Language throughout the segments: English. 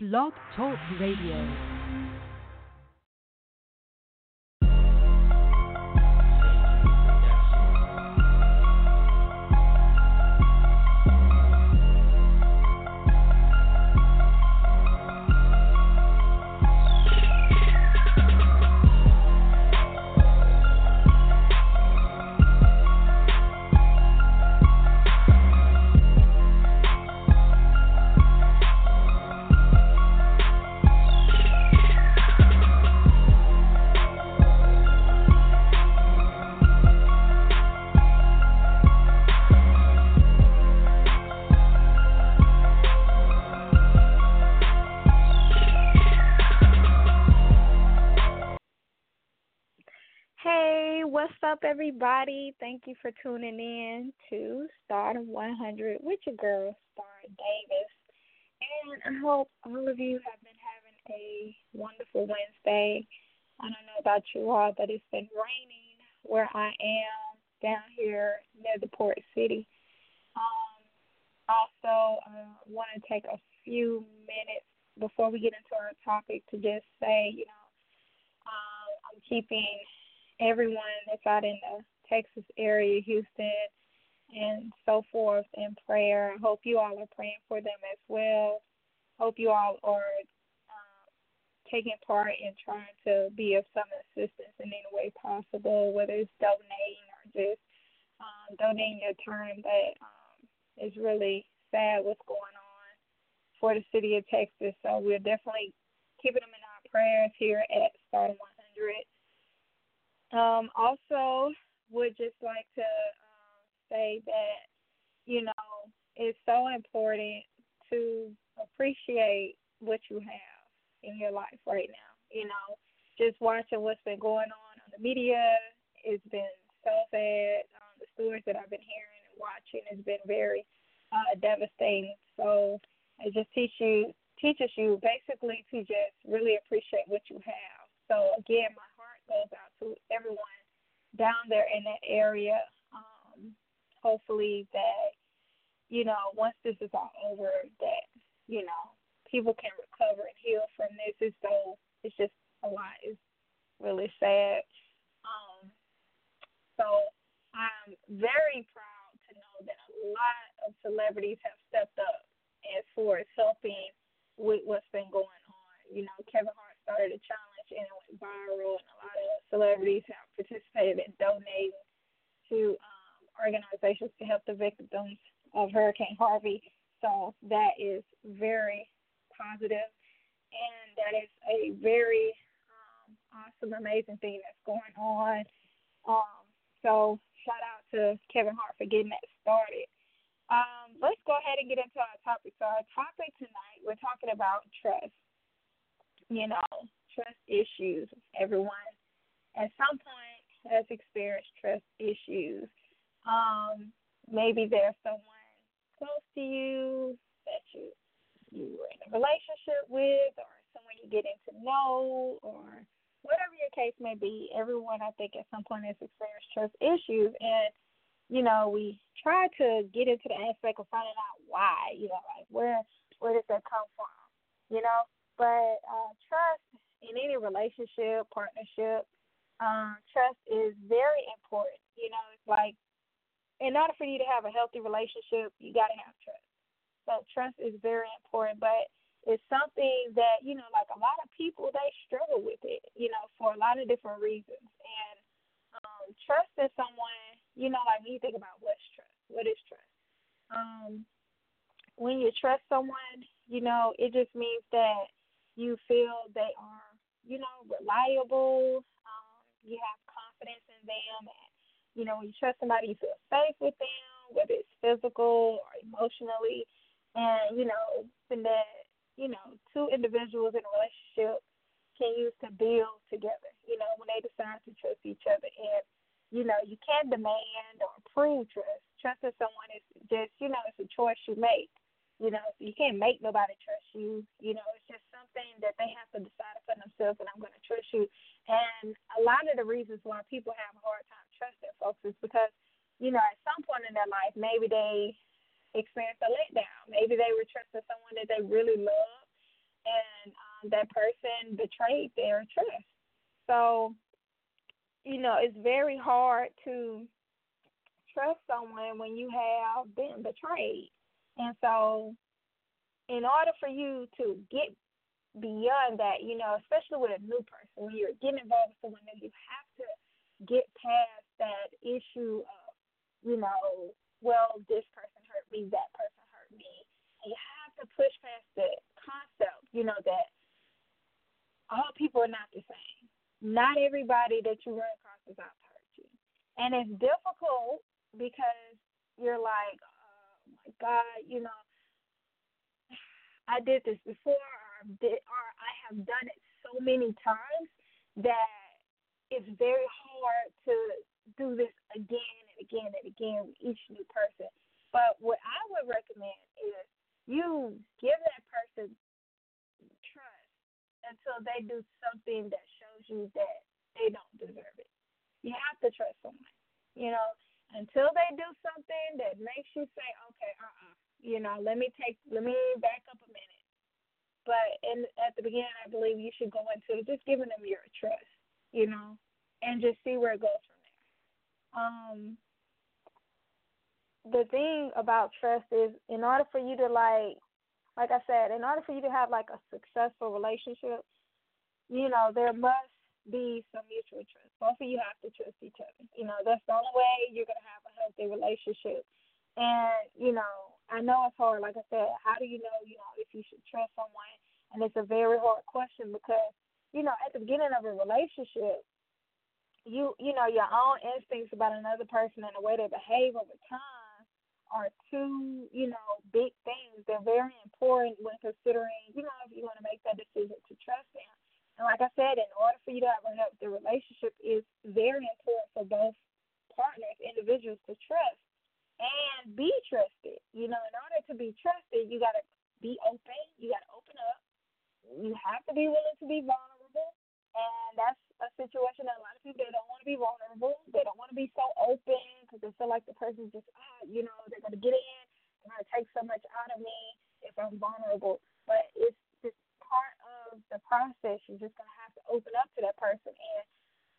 Blog Talk Radio. Up, everybody? Thank you for tuning in to Starrdom 100 with your girl, Star Davis. And I hope all of you have been having a wonderful Wednesday. I don't know about you all, but it's been raining where I am down here near the port city. Um, also, I want to take a few minutes before we get into our topic to just say, you know, um, I'm keeping everyone that's out in the Texas area, Houston, and so forth in prayer. I hope you all are praying for them as well. Hope you all are um, taking part in trying to be of some assistance in any way possible, whether it's donating or just um, donating your time. That um, is really sad what's going on for the city of Texas. So we're definitely keeping them in our prayers here at Starrdom 100. Um, also, would just like to um, say that you know it's so important to appreciate what you have in your life right now. You know, just watching what's been going on on the media, it's been so sad. Um, the stories that I've been hearing and watching has been very uh, devastating. So it just teach you teaches you basically to just really appreciate what you have. So again, my goes out to everyone down there in that area. Um, hopefully that you know once this is all over, that you know people can recover and heal from this. It's so it's just a lot. It's really sad. Um, so I'm very proud to know that a lot of celebrities have stepped up as far as helping with what's been going on. You know, Kevin Hart started a challenge and it went viral, and a lot of celebrities have participated in donating to um, organizations to help the victims of Hurricane Harvey. So that is very positive, and that is a very um, awesome, amazing thing that's going on. Um, so shout out to Kevin Hart for getting that started. Um, let's go ahead and get into our topic. So our topic tonight, we're talking about trust. You know, trust issues. Everyone at some point has experienced trust issues. Um, maybe there's someone close to you that you you were in a relationship with or someone you're getting to know or whatever your case may be, everyone I think at some point has experienced trust issues and you know, we try to get into the aspect of finding out why, you know, like where where does that come from? You know? But uh trust in any relationship, partnership, um, trust is very important. You know, it's like in order for you to have a healthy relationship, you got to have trust. So trust is very important, but it's something that you know, like a lot of people, they struggle with it. You know, for a lot of different reasons. And um, trust is someone, you know, like when you think about what's trust, what is trust? Um, when you trust someone, you know, it just means that you feel they are you know, reliable. Um, you have confidence in them, and you know, when you trust somebody, you feel safe with them, whether it's physical or emotionally, and you know, and that you know, two individuals in a relationship can use to build together. You know, when they decide to trust each other, and you know, you can't demand or prove trust. Trusting someone is just, you know, it's a choice you make. You know, you can't make nobody trust you. You know, it's just something that they have to decide for themselves and I'm going to trust you. And a lot of the reasons why people have a hard time trusting folks is because, you know, at some point in their life, maybe they experienced a letdown. Maybe they were trusting someone that they really loved, um, that person betrayed their trust. So, you know, it's very hard to trust someone when you have been betrayed. And so, in order for you to get beyond that, you know, especially with a new person, when you're getting involved with someone new, you have to get past that issue of, you know, well, this person hurt me, that person hurt me. And you have to push past the concept, you know, that all people are not the same. Not everybody that you run across is out to hurt you. And it's difficult because you're like, God, you know, I did this before, or, did, or I have done it so many times that it's very hard to do this again and again and again with each new person. But what I would recommend is you give that person trust until they do something that shows you that they don't deserve it. You have to trust someone, you know, until they do something that makes you say, okay, uh uh-uh, uh, you know, let me take, let me back up a minute. But in at the beginning, I believe you should go into just giving them your trust, you know, and just see where it goes from there. Um, the thing about trust is in order for you to like like I said, in order for you to have like a successful relationship, you know, there must be some mutual trust. Both of you have to trust each other. You know, that's the only way you're gonna have a healthy relationship. And, you know, I know it's hard, like I said, how do you know, you know, if you should trust someone? And it's a very hard question because, you know, at the beginning of a relationship, you you know, your own instincts about another person and the way they behave over time are two, you know, big things. They're very important when considering, you know, if you want to make that decision to trust them. And like I said, in order for you to have a healthy relationship, is very important for both partners, individuals, to trust and be trusted. You know, in order to be trusted, you got to be open. You got to open up. You have to be willing to be vulnerable, and that's a situation that a lot of people they don't want to be vulnerable. They don't want to be so open because they feel like the person's just ah, you know, they're gonna get in, they're gonna take so much out of me if I'm vulnerable. But it's just part of the process. You're just gonna have to open up to that person, and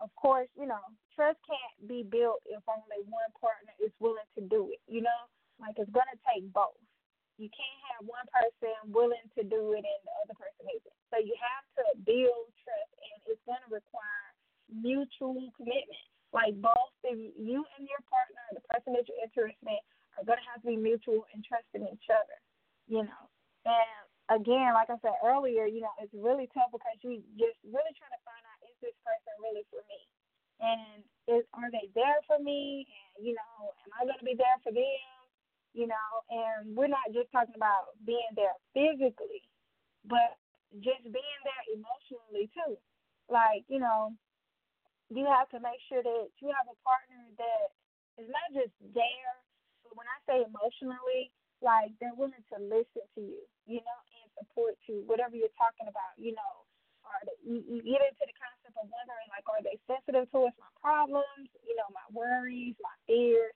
of course, you know, trust can't be built if only one partner is willing to do it. You know, like it's gonna take both. You can't have one person willing to do it and the other person isn't. So you have to build trust, and it's going to require mutual commitment. Like both the, you and your partner, the person that you're interested in, are going to have to be mutual and trust in each other. You know, and again, like I said earlier, you know, it's really tough because you just really trying to find out is this person really for me, and is are they there for me, and you know, am I going to be there for them? you know, and we're not just talking about being there physically, but just being there emotionally too. Like, you know, you have to make sure that you have a partner that is not just there, but when I say emotionally, like they're willing to listen to you, you know, and support you, whatever you're talking about, you know. Are they, you, you get into the concept of wondering, like, are they sensitive towards my problems, you know, my worries, my fears?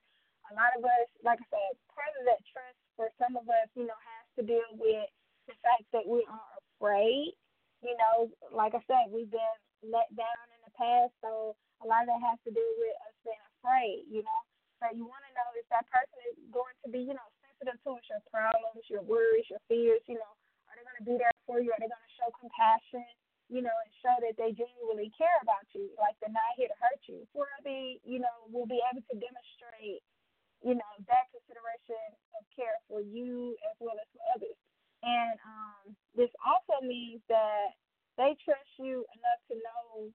a lot of us, like I said, part of that trust for some of us, you know, has to deal with the fact that we are afraid. You know, like I said, we've been let down in the past, so a lot of that has to do with us being afraid. You know, so you want to know if that person is going to be, you know, sensitive towards your problems, your worries, your fears. You know, are they going to be there for you? Are they going to show compassion? you know, and show that they genuinely care about you, like they're not here to hurt you. For the, you know, will be able to demonstrate you know, that consideration of care for you as well as for others. And um, this also means that they trust you enough to know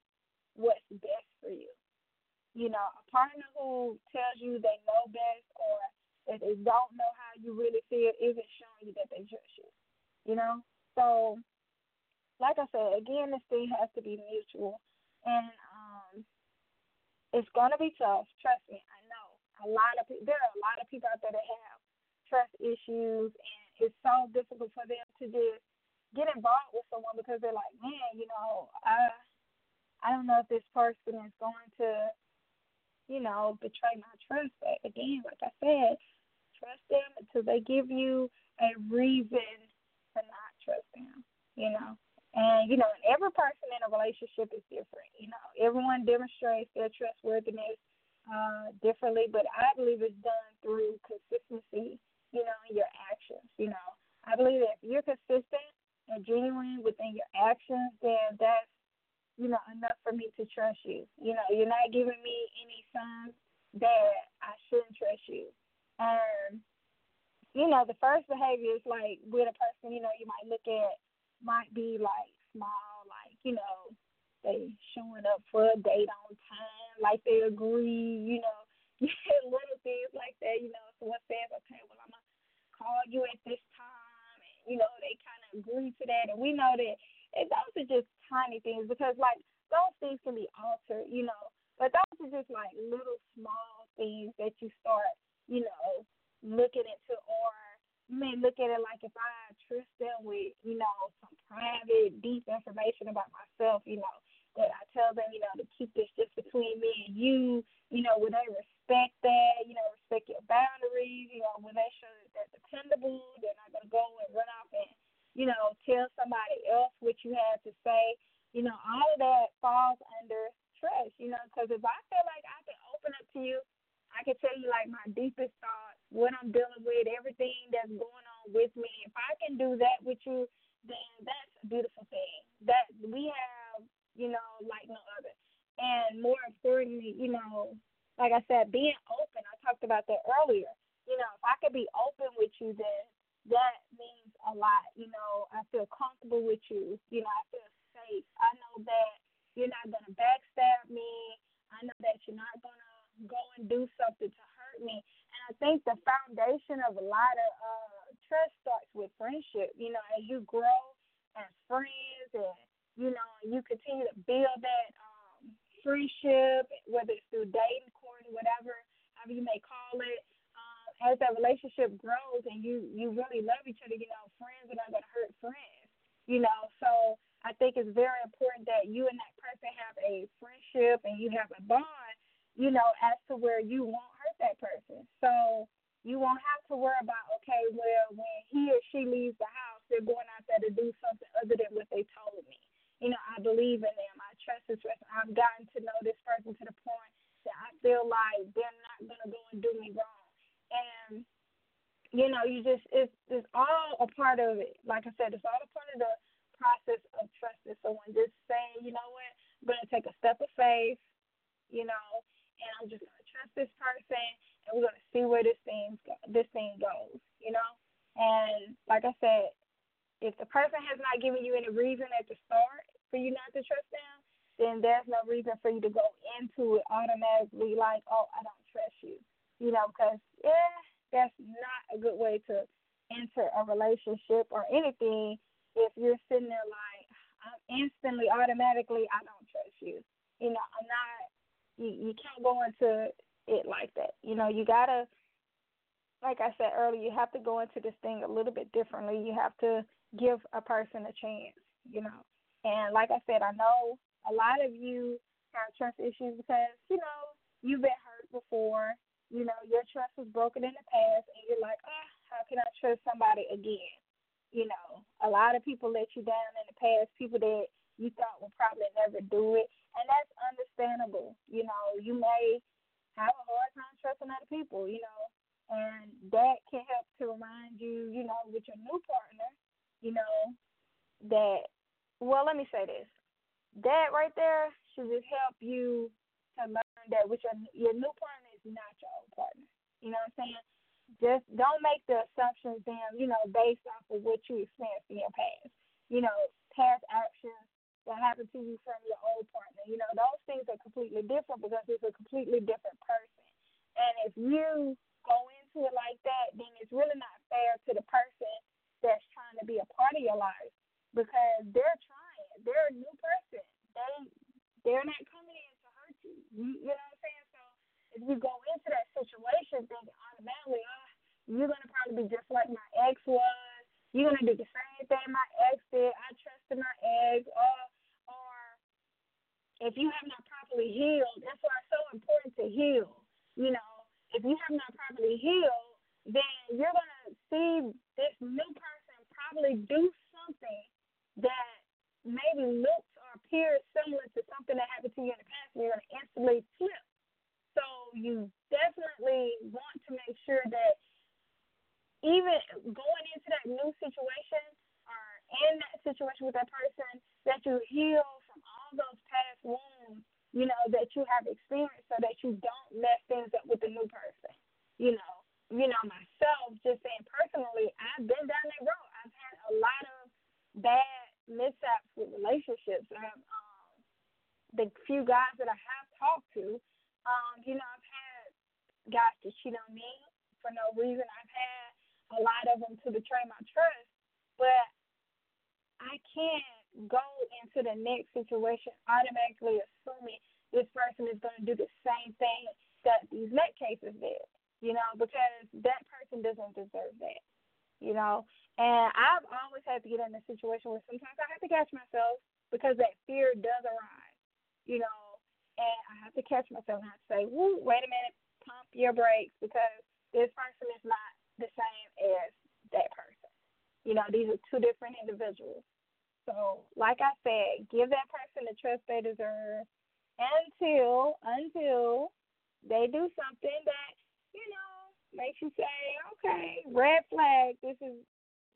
what's best for you. You know, a partner who tells you they know best or that they don't know how you really feel isn't showing you that they trust you. You know? So, like I said, again, this thing has to be mutual. And um, it's going to be tough. Trust me, I know a lot of there are a lot of people out there that have trust issues, and it's so difficult for them to just get involved with someone because they're like, man, you know, I I don't know if this person is going to, you know, betray my trust. But again, like I said, trust them until they give you a reason to not trust them, you know. And, you know, and every person in a relationship is different. You know, everyone demonstrates their trustworthiness uh, differently, but I believe it's done through consistency, you know, in your actions. You know, I believe that if you're consistent and genuine within your actions, then that's, you know, enough for me to trust you. You know, you're not giving me any signs that I shouldn't trust you. Um, you know, the first behavior is like with a person, you know, you might look at might be like small, like, you know, they showing up for a date on time, like they agree, you know, little things like that, you know. Someone says, okay, well, I'm going to call you at this time, and, you know, they kind of agree to that. And we know that and those are just tiny things because, like, those things can be altered, you know, but those are just like little small things that you start, you know, looking into, or you may look at it like if I trust them with, you know, some private, deep information about myself, you know, that I tell them, you know, to keep this just between me and you, you know, will they respect that, you know, respect your boundaries, you know, will they show that they're dependable, they're not gonna go and run off and, you know, tell somebody else what you have to say, you know, all of that falls under trust, you know, because if I feel like I can open up to you I can tell you like my deepest thoughts, what I'm dealing with, everything that's going on with me. If I can do that with you, then that's a beautiful thing. That we have, you know, like no other. And more importantly, you know, like I said, being open. I talked about that earlier. You know, if I could be open with you, then that a lot. You know, I feel comfortable with you. You know, I feel safe. I know that you're not gonna backstab me. I know that you're not gonna go and do something to hurt me. And I think the foundation of a lot of uh, trust starts with friendship. You know, as you grow as friends and, you know, you continue to build that um, friendship, whether it's through dating, courting, whatever, however you may call it. Um, as that relationship grows and you, you really love each other, you know, friends are not going to hurt friends, you know. So I think it's very important that you and that person have a friendship and you have a bond you know, as to where you won't hurt that person. So you won't have to worry about, okay, well, when he or she leaves the house, they're going out there to do something other than what they told me. You know, I believe in them. I trust this person. I've gotten to know this person to the point that I feel like they're not going to go and do me wrong. And, you know, you just, it's, it's all a part of it. Like I said, it's all a part of the process of trusting someone. Just saying, you know what, I'm going to take a step of faith, you know, and I'm just gonna trust this person, and we're gonna see where this thing this thing goes, you know. And like I said, if the person has not given you any reason at the start for you not to trust them, then there's no reason for you to go into it automatically like, oh, I don't trust you, you know, because yeah, that's not a good way to enter a relationship or anything if you're sitting there like, I'm instantly, automatically, I don't trust you. You know, I'm not you you can't go into it like that. You know, you gotta like I said earlier, you have to go into this thing a little bit differently. You have to give a person a chance, you know. And like I said, I know a lot of you have trust issues because, you know, you've been hurt before. You know, your trust was broken in the past and you're like, ah, how can I trust somebody again? You know, a lot of people let you down in the past, people that you thought would probably never do it and that's understandable. You know, you may have a hard time trusting other people, you know, and that can help to remind you, you know, with your new partner, you know, that well, let me say this. That right there should just help you to learn that with your your new partner is not your old partner. You know what I'm saying? Just don't make the assumptions then, you know, based off of what you experienced in your past. You know, past actions that happened to you from your old partner. You know, those things are completely different because it's a completely different person. And if you go into it like that, then it's really not fair to the person that's trying to be a part of your life because they're trying. They're a new person. They they're not coming in to hurt you. You, you know what I'm saying? So if you go into that situation thinking automatically, oh, you're gonna probably be just like my ex was. You're gonna do the same thing my ex did. I trusted my ex. Oh, if you have not properly healed, that's why it's so important to heal. You know, if you have not properly healed, then you're gonna see this new person probably do something that maybe looks or appears similar to something that happened to you in the past, and you're going to instantly flip. So you definitely want to make sure that even going into that new situation or in that situation with that person, that you heal from all those past wounds, you know, that you have experienced so that you don't mess things up with the new person. You know, you know, myself, just saying personally, I've been down that road. I've had a lot of bad mishaps with relationships. I've, um, the few guys that I have talked to, um, you know, I've had guys to cheat on me for no reason. I've had a lot of them to betray my trust, but I can't go into the next situation automatically assuming this person is going to do the same thing that these net cases did, you know, because that person doesn't deserve that, you know. And I've always had to get in a situation where sometimes I have to catch myself because that fear does arise, you know, and I have to catch myself and I say, Woo, wait a minute, pump your brakes because this person is not the same as that person. You know, these are two different individuals. So, like I said, give that person the trust they deserve until until they do something that you know makes you say, okay, red flag. This is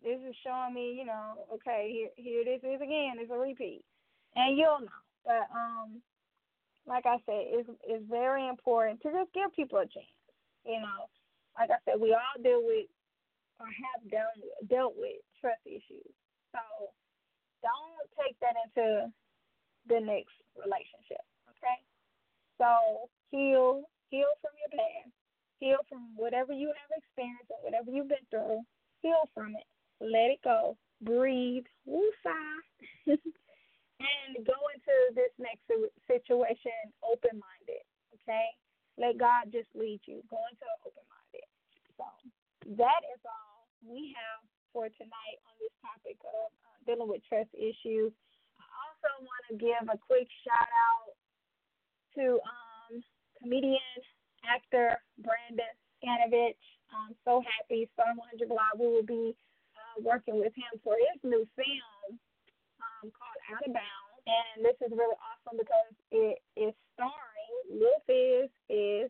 this is showing me, you know, okay, here here this is again. It's a repeat, and you'll know. But um, like I said, it's it's very important to just give people a chance. You know, like I said, we all deal with or have dealt dealt with trust issues. So into the next relationship. Okay? So heal, heal from your past, heal from whatever you have experienced or whatever you've been through. Heal from it. Let it go. Breathe. Woosah. and go into this next situation open minded. Okay? Let God just lead you. Go into open minded. So that is all we have for tonight on this topic of uh, dealing with trust issues. I also want to give a quick shout out to um, comedian, actor Brandon Scanovich. I'm so happy, Star 100 Live, we will be uh, working with him for his new film um, called Out of Bounds. And this is really awesome because it is starring Lil Fizz is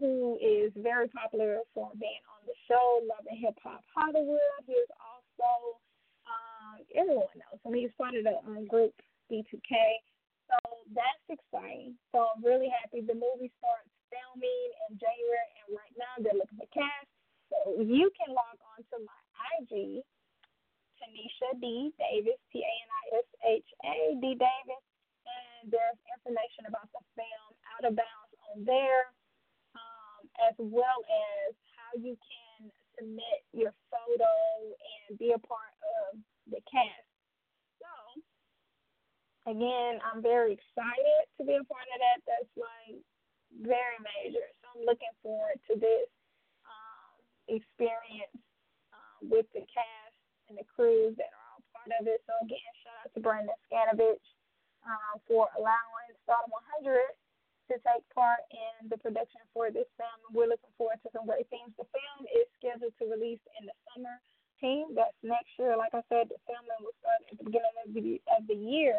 who is very popular for being on the show, Love and Hip Hop Hollywood. Knows him. He's part of the um, group B2K. So that's exciting. So I'm really happy. The movie starts filming in January, and right now they're looking for cast. So you can log on to my IG, Tanisha D. Davis, T A N I S H A D Davis, and there's information about the film Out of Bounds on there as well as how you can submit your photo and be a part of the cast. Again, I'm very excited to be a part of that. That's like very major. So I'm looking forward to this um, experience um, with the cast and the crews that are all part of it. So again, shout out to Brandon Scanovich um, for allowing Starrdom 100 to take part in the production for this film. We're looking forward to some great things. The film is scheduled to release in the summer team. That's next year. Like I said, the filming will start at the beginning of the, of the year.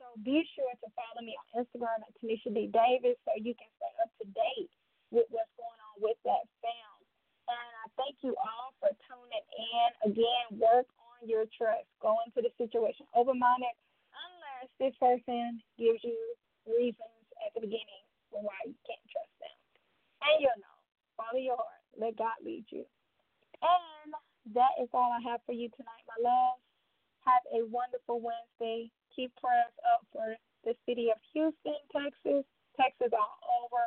So be sure to follow me on Instagram at Tanisha D. So you can stay up to date with what's going on with that film. And I thank you all for tuning in. Again, work on your trust. Go into the situation open minded unless this person gives you reasons at the beginning for why you can't trust them. And you'll know. Follow your heart. Let God lead you. And that is all I have for you tonight, my love. Have a wonderful Wednesday. Keep prayers up for the city of Houston, Texas, Texas all over.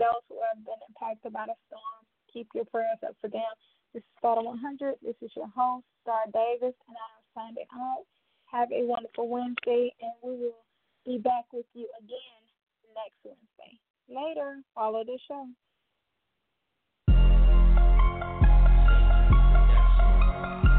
Those who have been impacted by the storm, keep your prayers up for them. This is Photo 100. This is your host, Star Davis, and I'm signing out. Have a wonderful Wednesday, and we will be back with you again next Wednesday. Later, follow the show. Yes.